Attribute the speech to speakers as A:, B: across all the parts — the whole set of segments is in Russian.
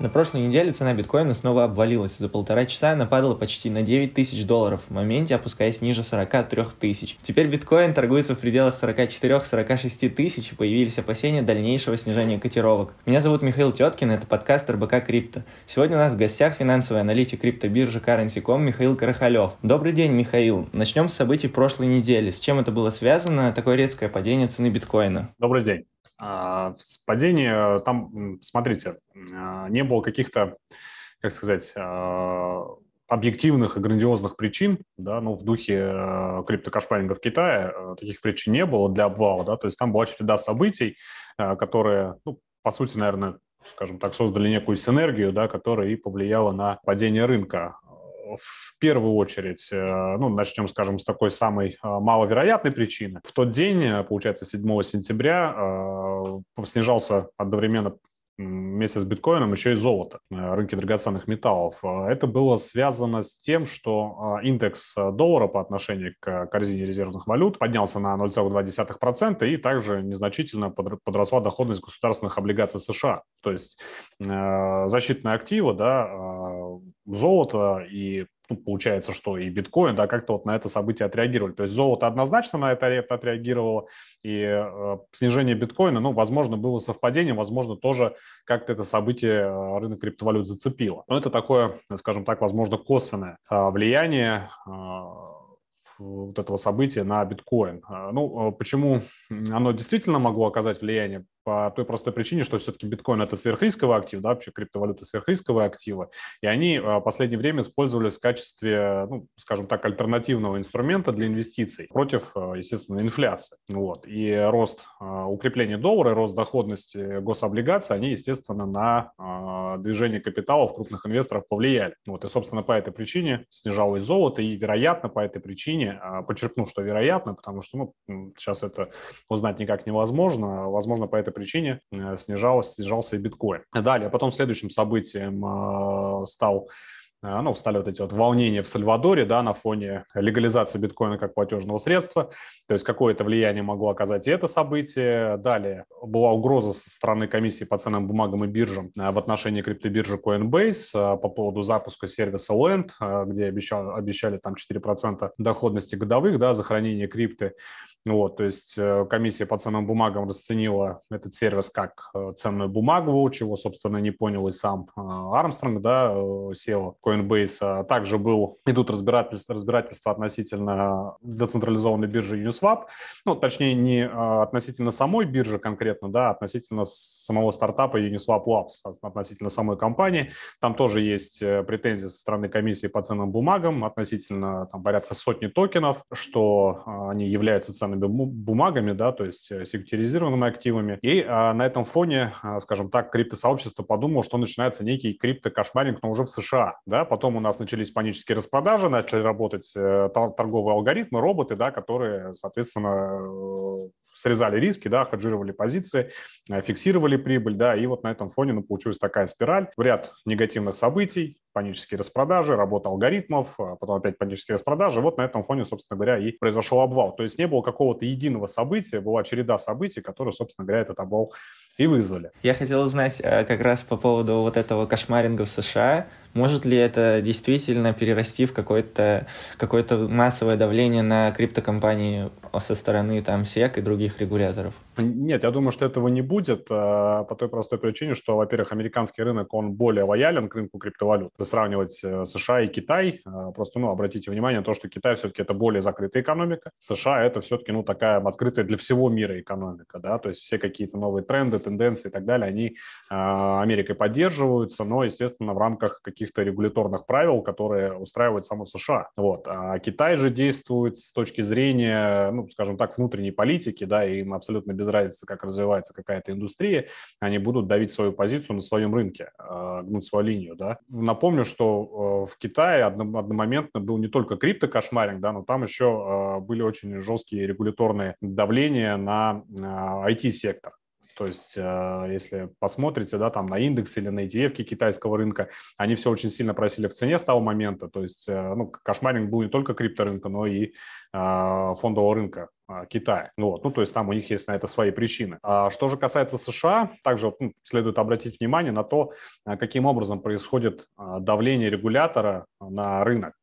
A: На прошлой неделе цена биткоина снова обвалилась. За полтора часа она падала почти на 9 тысяч долларов, в моменте опускаясь ниже 43 тысяч. Теперь биткоин торгуется в пределах 44-46 тысяч, и появились опасения дальнейшего снижения котировок. Меня зовут Михаил Теткин, это подкаст РБК Крипто. Сегодня у нас в гостях финансовый аналитик криптобиржи Currency.com Михаил Карахалев. Добрый день, Михаил. Начнем с событий прошлой недели. С чем это было связано, такое резкое падение цены биткоина?
B: Добрый день. А, падение, там, смотрите, а, не было каких-то, как сказать, а, объективных и грандиозных причин, да, ну, в духе криптокашпаринга в Китае таких причин не было для обвала, да, то есть там была череда событий, которые, ну, по сути, наверное, скажем так, создали некую синергию, да, которая и повлияла на падение рынка в первую очередь, э, ну, начнем, скажем, с такой самой э, маловероятной причины. В тот день, э, получается, 7 сентября, снижался одновременно вместе с биткоином еще и золото, рынки драгоценных металлов. Это было связано с тем, что индекс доллара по отношению к корзине резервных валют поднялся на 0,2% и также незначительно подросла доходность государственных облигаций США. То есть защитные активы, да, золото и ну, получается, что и биткоин, да, как-то вот на это событие отреагировали. То есть золото однозначно на это отреагировало, и э, снижение биткоина, ну, возможно, было совпадением, возможно, тоже как-то это событие э, рынок криптовалют зацепило. Но это такое, скажем так, возможно, косвенное э, влияние э, вот этого события на биткоин. А, ну, а почему оно действительно могло оказать влияние? По той простой причине, что все-таки биткоин – это сверхрисковый актив, да, вообще криптовалюта – сверхрисковые активы, и они в последнее время использовались в качестве, ну, скажем так, альтернативного инструмента для инвестиций против, естественно, инфляции. Вот. И рост укрепления доллара, рост доходности гособлигаций, они, естественно, на движение капиталов крупных инвесторов повлияли. Вот. И, собственно, по этой причине снижалось золото, и, вероятно, по этой причине а, подчеркну, что вероятно, потому что ну, сейчас это узнать никак невозможно. Возможно, по этой причине э, снижалось, снижался и биткоин. Далее, потом следующим событием а, стал а, ну, стали вот эти вот волнения в Сальвадоре, да, на фоне легализации биткоина как платежного средства. То есть какое-то влияние могло оказать и это событие. Далее была угроза со стороны комиссии по ценным бумагам и биржам в отношении криптобиржи Coinbase по поводу запуска сервиса Lend, где обещали, обещали там 4% доходности годовых, да, за хранение крипты. Вот, то есть э, комиссия по ценным бумагам расценила этот сервис как э, ценную бумагу, чего, собственно, не понял и сам э, Армстронг, да, SEO Coinbase. А также был, идут разбирательства, разбирательства относительно децентрализованной биржи Uniswap, ну, точнее, не относительно самой биржи конкретно, да, а относительно самого стартапа Uniswap Labs, относительно самой компании. Там тоже есть претензии со стороны комиссии по ценным бумагам относительно там, порядка сотни токенов, что они являются ценными ценными бумагами, да, то есть э, секьюризированными активами. И а, на этом фоне, а, скажем так, криптосообщество подумало, что начинается некий крипто-кошмаринг, но уже в США. Да? Потом у нас начались панические распродажи, начали работать э, торговые алгоритмы, роботы, да, которые, соответственно, э, срезали риски, да, хеджировали позиции, фиксировали прибыль, да, и вот на этом фоне ну, получилась такая спираль, в ряд негативных событий, панические распродажи, работа алгоритмов, а потом опять панические распродажи. Вот на этом фоне, собственно говоря, и произошел обвал. То есть не было какого-то единого события, была череда событий, которые, собственно говоря, этот обвал и вызвали.
A: Я хотел узнать э, как раз по поводу вот этого кошмаринга в США. Может ли это действительно перерасти в какое-то какое массовое давление на криптокомпании со стороны там SEC и других регуляторов?
B: Нет, я думаю, что этого не будет а, по той простой причине, что, во-первых, американский рынок, он более лоялен к рынку криптовалют. Сравнивать э, США и Китай, а, просто, ну, обратите внимание на то, что Китай все-таки это более закрытая экономика, США это все-таки, ну, такая открытая для всего мира экономика, да, то есть все какие-то новые тренды, тенденции и так далее, они а, Америкой поддерживаются, но, естественно, в рамках каких-то регуляторных правил, которые устраивают само США. Вот. А Китай же действует с точки зрения, ну, скажем так, внутренней политики, да, им абсолютно без разницы, как развивается какая-то индустрия, они будут давить свою позицию на своем рынке, гнуть свою линию, да. Напомню, что э, в Китае одномоментно был не только крипто-кошмаринг, да, но там еще а, были очень жесткие регуляторные давления на IT-сектор. То есть, э, если посмотрите, да, там на индекс или на ETF китайского рынка, они все очень сильно просили в цене с того момента. То есть, э, ну, кошмаринг был не только крипторынка, но и э, фондового рынка Китая. Вот. Ну, то есть там у них есть на это свои причины. А что же касается США, также ну, следует обратить внимание на то, каким образом происходит давление регулятора на рынок.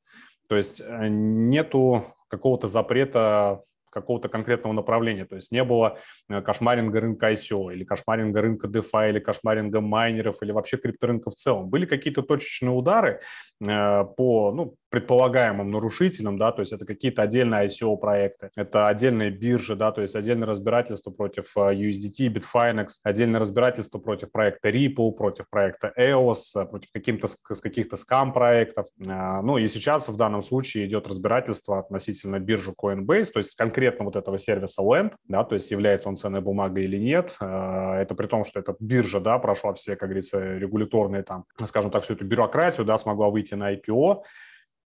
B: То есть нету какого-то запрета какого-то конкретного направления. То есть не было э, кошмаринга рынка ICO или кошмаринга рынка DeFi или кошмаринга майнеров или вообще крипторынка в целом. Были какие-то точечные удары по ну, предполагаемым нарушителям, да, то есть это какие-то отдельные ICO-проекты, это отдельные биржи, да, то есть отдельное разбирательство против э, USDT, Bitfinex, отдельное разбирательство против проекта Ripple, против проекта EOS, против каких-то, каких-то скам-проектов. Ну и сейчас в данном случае идет разбирательство относительно биржи Coinbase, то есть конкретно вот этого сервиса Lend, да, то есть является он ценной бумагой или нет. Э, это при том, что эта биржа, да, прошла все, как говорится, регуляторные там, скажем так, всю эту бюрократию, да, смогла выйти на IPO,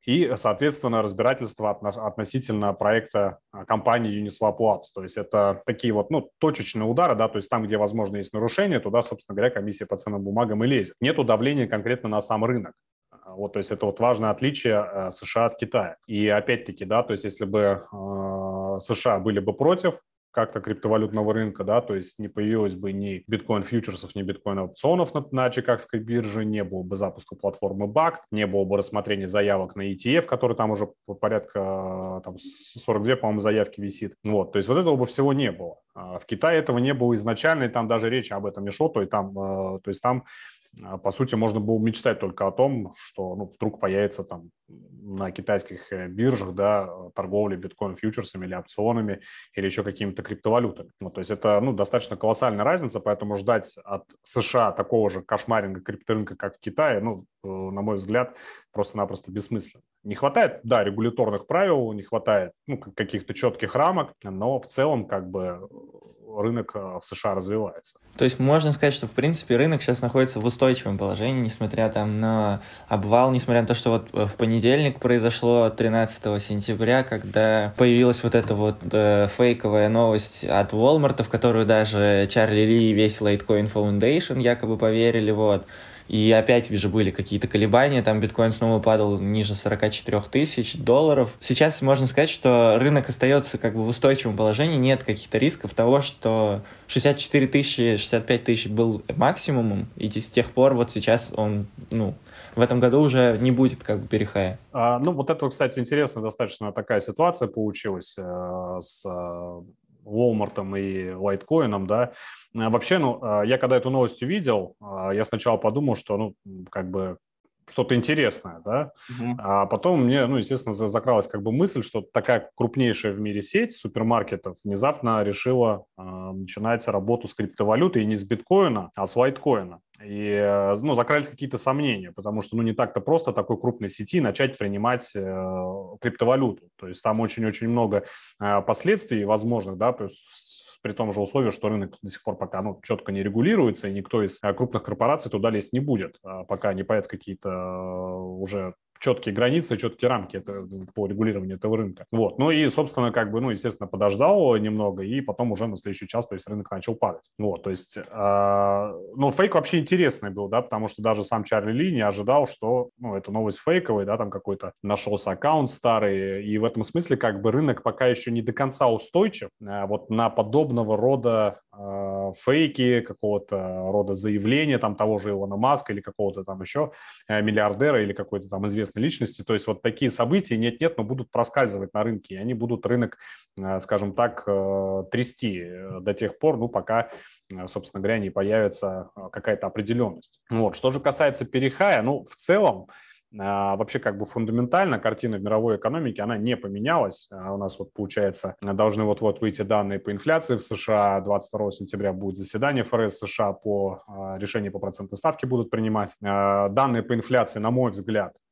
B: и, соответственно, разбирательство относительно проекта э, компании Uniswap Labs. То есть это такие вот ну, точечные удары, да, то есть там, где, возможно, есть нарушение, туда, собственно говоря, комиссия по ценным бумагам и лезет. Нет давления конкретно на сам рынок. Вот, то есть это вот важное отличие э, США от Китая. И опять-таки, да, то есть если бы США были бы против как-то криптовалютного рынка, да, то есть не появилось бы ни биткоин фьючерсов, ни биткоин опционов на, на Чикагской бирже, не было бы запуска платформы BACT, не было бы рассмотрения заявок на ETF, который там уже порядка там, 42, по-моему, заявки висит. Вот, то есть вот этого бы всего не было. А в Китае этого не было изначально, и там даже речи об этом не шло, то, и там, э, то есть там а, по сути, можно было мечтать только о том, что ну, вдруг появится там на китайских э, биржах да, торговля биткоин-фьючерсами или опционами или еще какими-то криптовалютами. Ну, то есть это ну, достаточно колоссальная разница, поэтому ждать от США такого же кошмаринга крипторынка, как в Китае, ну, э, на мой взгляд, просто-напросто бессмысленно. Не хватает, да, регуляторных правил, не хватает ну, каких-то четких рамок, но в целом как бы рынок э, в США развивается.
A: То есть можно сказать, что в принципе рынок сейчас находится в устойчивом положении, несмотря там на обвал, несмотря на то, что вот в понедельник произошло 13 сентября, когда появилась вот эта вот э, фейковая новость от Walmart, в которую даже Чарли Ли и весь Litecoin Foundation якобы поверили, вот. И опять же были какие-то колебания, там биткоин снова падал ниже 44 тысяч долларов. Сейчас можно сказать, что рынок остается как бы в устойчивом положении, нет каких-то рисков того, что 64 тысячи, 65 тысяч был максимумом, и с тех пор вот сейчас он, ну, в этом году уже не будет как бы перехая.
B: А, ну, вот это, кстати, интересная достаточно такая ситуация получилась э, с э, Walmart и Litecoin, да, а вообще, ну, а, я когда эту новость увидел, а, я сначала подумал, что, ну, как бы что-то интересное, да, uh-huh. а потом мне, ну, естественно, закралась как бы мысль, что такая крупнейшая в мире сеть супермаркетов внезапно решила э, начинать работу с криптовалютой и не с биткоина, а с лайткоина. И, э, ну, закрались какие-то сомнения, потому что, ну, не так-то просто такой крупной сети начать принимать э, криптовалюту. То есть там очень-очень много э, последствий возможных, да, то есть при том же условии, что рынок до сих пор пока ну, четко не регулируется, и никто из э, крупных корпораций туда лезть не будет, а пока не появятся какие-то э, уже четкие границы, четкие рамки это, по регулированию этого рынка. Вот. Ну и, собственно, как бы, ну, естественно, подождал немного, и потом уже на следующий час, то есть рынок начал падать. Вот, то есть, э, ну, фейк вообще интересный был, да, потому что даже сам Чарли Ли не ожидал, что, ну, эта новость фейковая, да, там какой-то нашелся аккаунт старый, и в этом смысле, как бы, рынок пока еще не до конца устойчив э, вот на подобного рода фейки, какого-то рода заявления, там, того же Илона Маска или какого-то там еще э, миллиардера или какой-то там известной личности. То есть вот такие события нет-нет, но будут проскальзывать на рынке, и они будут рынок, э, скажем так, э, трясти до тех пор, ну, пока собственно говоря, не появится какая-то определенность. Вот. Что же касается перехая, ну, в целом, вообще как бы фундаментально картина в мировой экономике, она не поменялась. У нас вот получается, должны вот-вот выйти данные по инфляции в США. 22 сентября будет заседание ФРС США по решению по процентной ставке будут принимать. Данные по инфляции, на мой взгляд, А,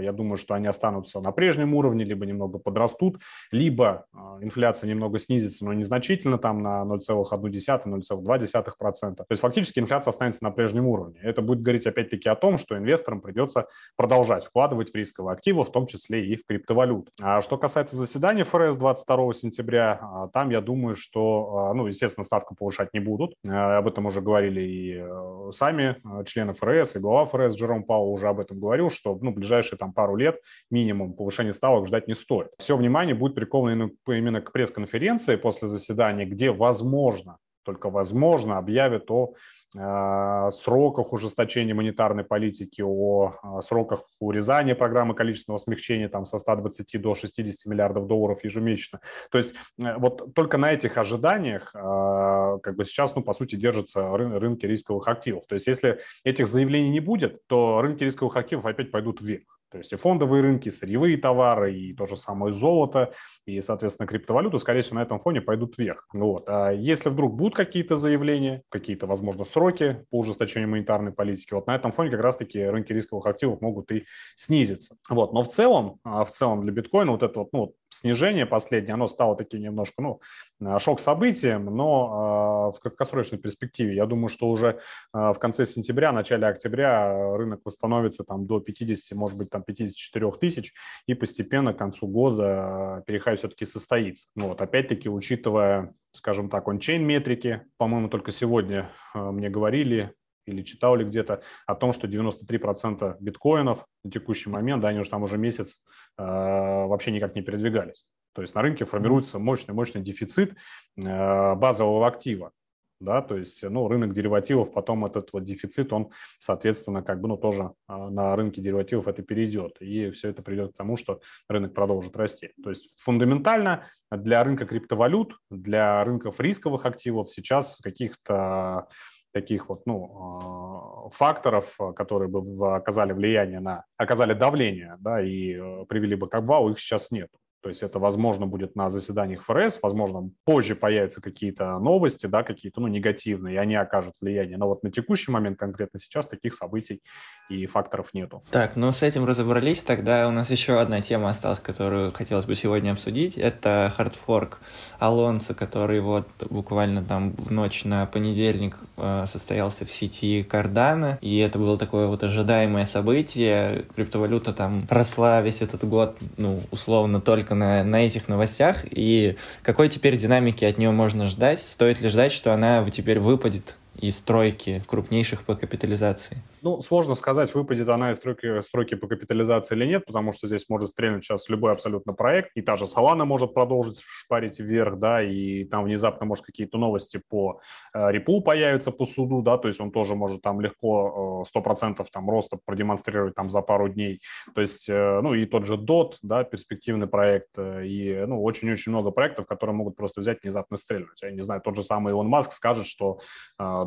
B: я думаю, что они останутся на прежнем уровне, либо немного подрастут, либо а, инфляция немного снизится, но незначительно, там на 0,1-0,2%. То есть фактически инфляция останется на прежнем уровне. Это будет говорить опять-таки о том, что инвесторам придется продолжать вкладывать в рисковые активы, в том числе и в криптовалюту. А что касается заседания ФРС 22 сентября, а, там я думаю, что, ну, естественно, ставку повышать не будут. Об этом уже говорили и э, сами члены ФРС, и глава ФРС Джером Пауэлл уже об этом говорил, что ну, ближайшие там пару лет минимум повышения ставок ждать не стоит. Все внимание будет приковано именно к пресс-конференции после заседания, где, возможно, только возможно, объявят о сроках ужесточения монетарной политики, о э, сроках урезания программы количественного смягчения там, со 120 до 60 миллиардов долларов ежемесячно. То есть э, вот только на этих ожиданиях как бы сейчас, ну, по сути, держатся рынки рисковых активов. То есть если этих заявлений не будет, то рынки рисковых активов опять пойдут вверх. То есть и фондовые рынки, сырьевые товары, и то же самое золото, и, соответственно, криптовалюты, скорее всего, на этом фоне пойдут вверх. Вот. А если вдруг будут какие-то заявления, какие-то, возможно, сроки по ужесточению монетарной политики, вот на этом фоне как раз-таки рынки рисковых активов могут и снизиться. Вот. Но в целом, а, в целом для биткоина вот это вот, ну, снижение последнее, оно стало таким немножко, ну, а, шок событием, но в краткосрочной перспективе, я думаю, что уже в конце сентября, начале октября рынок восстановится там до 50, может быть, там 54 тысяч, и постепенно к концу года переходить все-таки состоится. Ну вот, опять-таки, учитывая, скажем так, он-чейн метрики, по-моему, только сегодня мне говорили или читал ли где-то о том, что 93% биткоинов на текущий момент, да, они уже там уже месяц э, вообще никак не передвигались. То есть на рынке формируется мощный-мощный дефицит э, базового актива да, то есть, ну, рынок деривативов, потом этот вот дефицит, он, соответственно, как бы, ну, тоже а, на рынке деривативов это перейдет, и все это придет к тому, что рынок продолжит расти. То есть фундаментально для рынка криптовалют, для рынков рисковых активов сейчас каких-то таких вот, ну, а, факторов, которые бы оказали влияние на, оказали давление, да, и э, привели бы к обвалу, их сейчас нет. То есть это, возможно, будет на заседаниях ФРС, возможно, позже появятся какие-то новости, да, какие-то, ну, негативные, и они окажут влияние. Но вот на текущий момент, конкретно сейчас, таких событий и факторов нету.
A: Так, ну, с этим разобрались. Тогда у нас еще одна тема осталась, которую хотелось бы сегодня обсудить. Это хардфорк Алонса, который вот буквально там в ночь на понедельник э, состоялся в сети Кардана, и это было такое вот ожидаемое событие. Криптовалюта там росла весь этот год, ну, условно, только только на, на этих новостях, и какой теперь динамики от нее можно ждать? Стоит ли ждать, что она теперь выпадет из стройки крупнейших по капитализации?
B: Ну, сложно сказать, выпадет она из стройки, стройки по капитализации или нет, потому что здесь может стрельнуть сейчас любой абсолютно проект, и та же Solana может продолжить шпарить вверх, да, и там внезапно, может, какие-то новости по э, Ripple появятся по суду, да, то есть он тоже может там легко э, 100% там роста продемонстрировать там за пару дней, то есть, э, ну, и тот же DOT, да, перспективный проект, э, и, ну, очень-очень много проектов, которые могут просто взять внезапно стрельнуть. Я не знаю, тот же самый Илон Маск скажет, что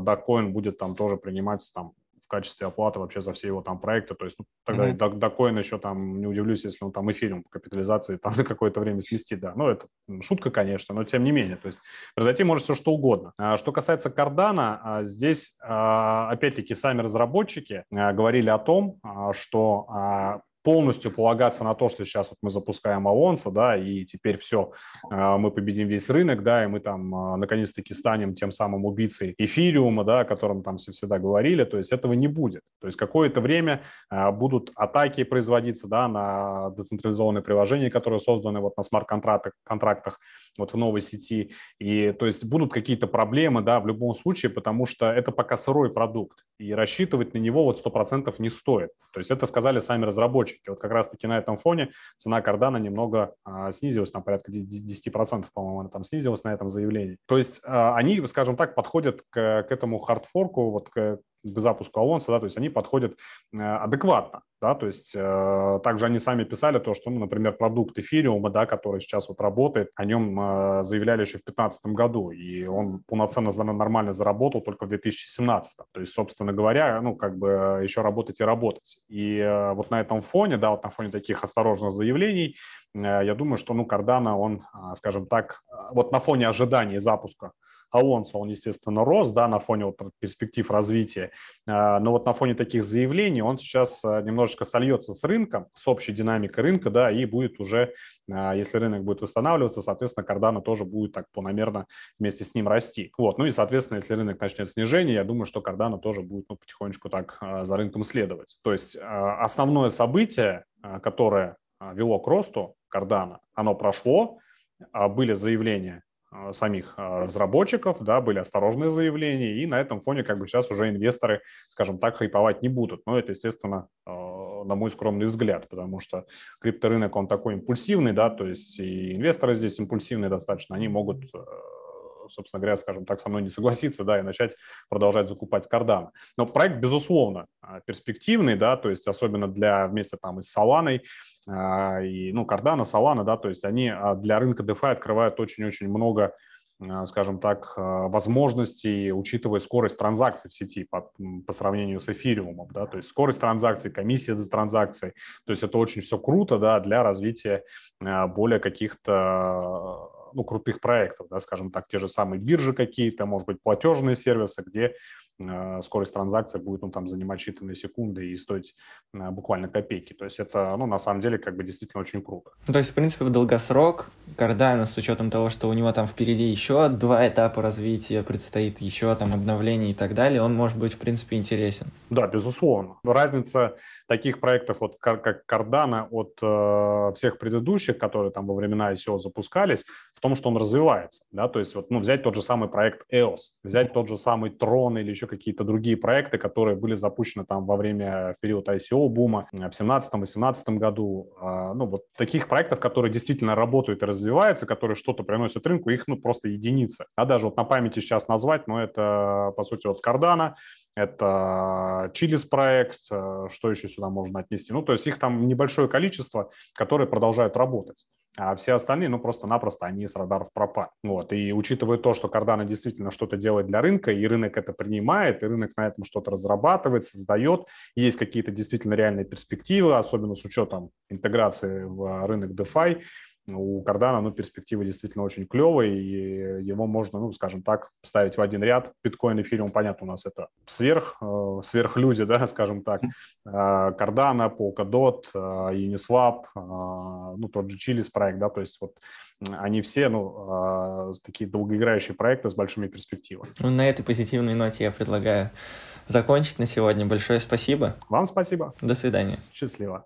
B: Dogecoin будет там тоже принимать там качестве оплаты вообще за все его там проекты. То есть ну, тогда mm-hmm. до, до коина еще там не удивлюсь, если он там эфириум по капитализации там на какое-то время сместит, да. Ну, это шутка, конечно, но тем не менее. То есть произойти может все что угодно. А, что касается Cardano, а, здесь а, опять-таки сами разработчики а, говорили о том, что полностью полагаться на то, что сейчас вот мы запускаем Алонса, да, и теперь все, а, мы победим весь рынок, да, и мы там а, наконец-таки станем тем самым убийцей эфириума, да, о котором там все всегда говорили, то есть этого не будет. То есть какое-то время а, будут атаки производиться, да, на децентрализованные приложения, которые созданы вот на смарт-контрактах, контрактах, вот в новой сети, и то есть будут какие-то проблемы, да, в любом случае, потому что это пока сырой продукт, и рассчитывать на него вот 100% не стоит. То есть это сказали сами разработчики. Вот как раз-таки на этом фоне цена кардана немного а, снизилась, там порядка 10%, по-моему, она там снизилась на этом заявлении. То есть а, они, скажем так, подходят к, к этому хардфорку, вот к, к запуску Алонса, да, то есть они подходят э, адекватно, да, то есть э, также они сами писали то, что, ну, например, продукт эфириума, да, который сейчас вот работает, о нем э, заявляли еще в 2015 году, и он полноценно нормально заработал только в 2017, то есть, собственно говоря, ну, как бы еще работать и работать. И вот на этом фоне, да, вот на фоне таких осторожных заявлений, я думаю, что, ну, Cardano, он, скажем так, вот на фоне ожиданий запуска Алонсо, он, естественно, рос, да, на фоне вот перспектив развития, а, но вот на фоне таких заявлений он сейчас а, немножечко сольется с рынком, с общей динамикой рынка, да, и будет уже, а, если рынок будет восстанавливаться, соответственно, Cardano тоже будет так планомерно вместе с ним расти. Вот, ну и, соответственно, если рынок начнет снижение, я думаю, что Cardano тоже будет ну, потихонечку так за рынком следовать. То есть основное событие, которое вело к росту Cardano, оно прошло, были заявления самих а, разработчиков, да, были осторожные заявления, и на этом фоне как бы сейчас уже инвесторы, скажем так, хайповать не будут. Но это, естественно, а, на мой скромный взгляд, потому что крипторынок, он такой импульсивный, да, то есть и инвесторы здесь импульсивные достаточно, они могут собственно говоря, скажем так, со мной не согласиться, да, и начать продолжать закупать карданы. Но проект, безусловно, перспективный, да, то есть особенно для вместе там и с а, и, ну, Cardano, Solana, да, то есть они а, для рынка DeFi открывают очень-очень много а, скажем так, возможностей, учитывая скорость транзакций в сети по, по сравнению с эфириумом, да, то есть скорость транзакций, комиссия за транзакции, то есть это очень все круто, да, для развития более каких-то ну, крутых проектов, да, скажем так, те же самые биржи какие-то, может быть, платежные сервисы, где скорость транзакции будет ну, там, занимать считанные секунды и стоить э, буквально копейки. То есть это, ну, на самом деле, как бы действительно очень круто.
A: То есть, в принципе, в долгосрок Cardano, с учетом того, что у него там впереди еще два этапа развития, предстоит еще там обновление и так далее, он может быть, в принципе, интересен.
B: Да, безусловно. Разница таких проектов, вот, как Cardano, от э, всех предыдущих, которые там во времена ICO запускались, в том, что он развивается. Да? То есть вот, ну, взять тот же самый проект EOS, взять тот же самый Tron или еще какие-то другие проекты, которые были запущены там во время, в период ICO-бума в 2017-2018 году. А, ну, вот таких проектов, которые действительно работают и развиваются, которые что-то приносят рынку, их, ну, просто единицы. А даже вот на памяти сейчас назвать, но ну, это, по сути, вот Cardano, это Чилис проект, э, что еще сюда можно отнести. Ну, то есть их там небольшое количество, которые продолжают работать. А все остальные, ну, просто-напросто они с радаров пропали. Вот. И учитывая то, что Cardano действительно что-то делает для рынка, и рынок это принимает, и рынок на этом что-то разрабатывает, создает, есть какие-то действительно реальные перспективы, особенно с учетом интеграции в рынок DeFi, у Кардана, ну, перспективы действительно очень клевые, и его можно, ну, скажем так, ставить в один ряд. Биткоин, эфириум, понятно, у нас это сверх, э, сверхлюди, да, скажем так. Кардана, Polkadot, э, Uniswap, э, ну, тот же Chilis проект, да, то есть вот они все, ну, такие долгоиграющие проекты с большими перспективами.
A: Ну, на этой позитивной ноте я предлагаю закончить на сегодня. Большое спасибо.
B: Вам спасибо.
A: До свидания.
B: Счастливо.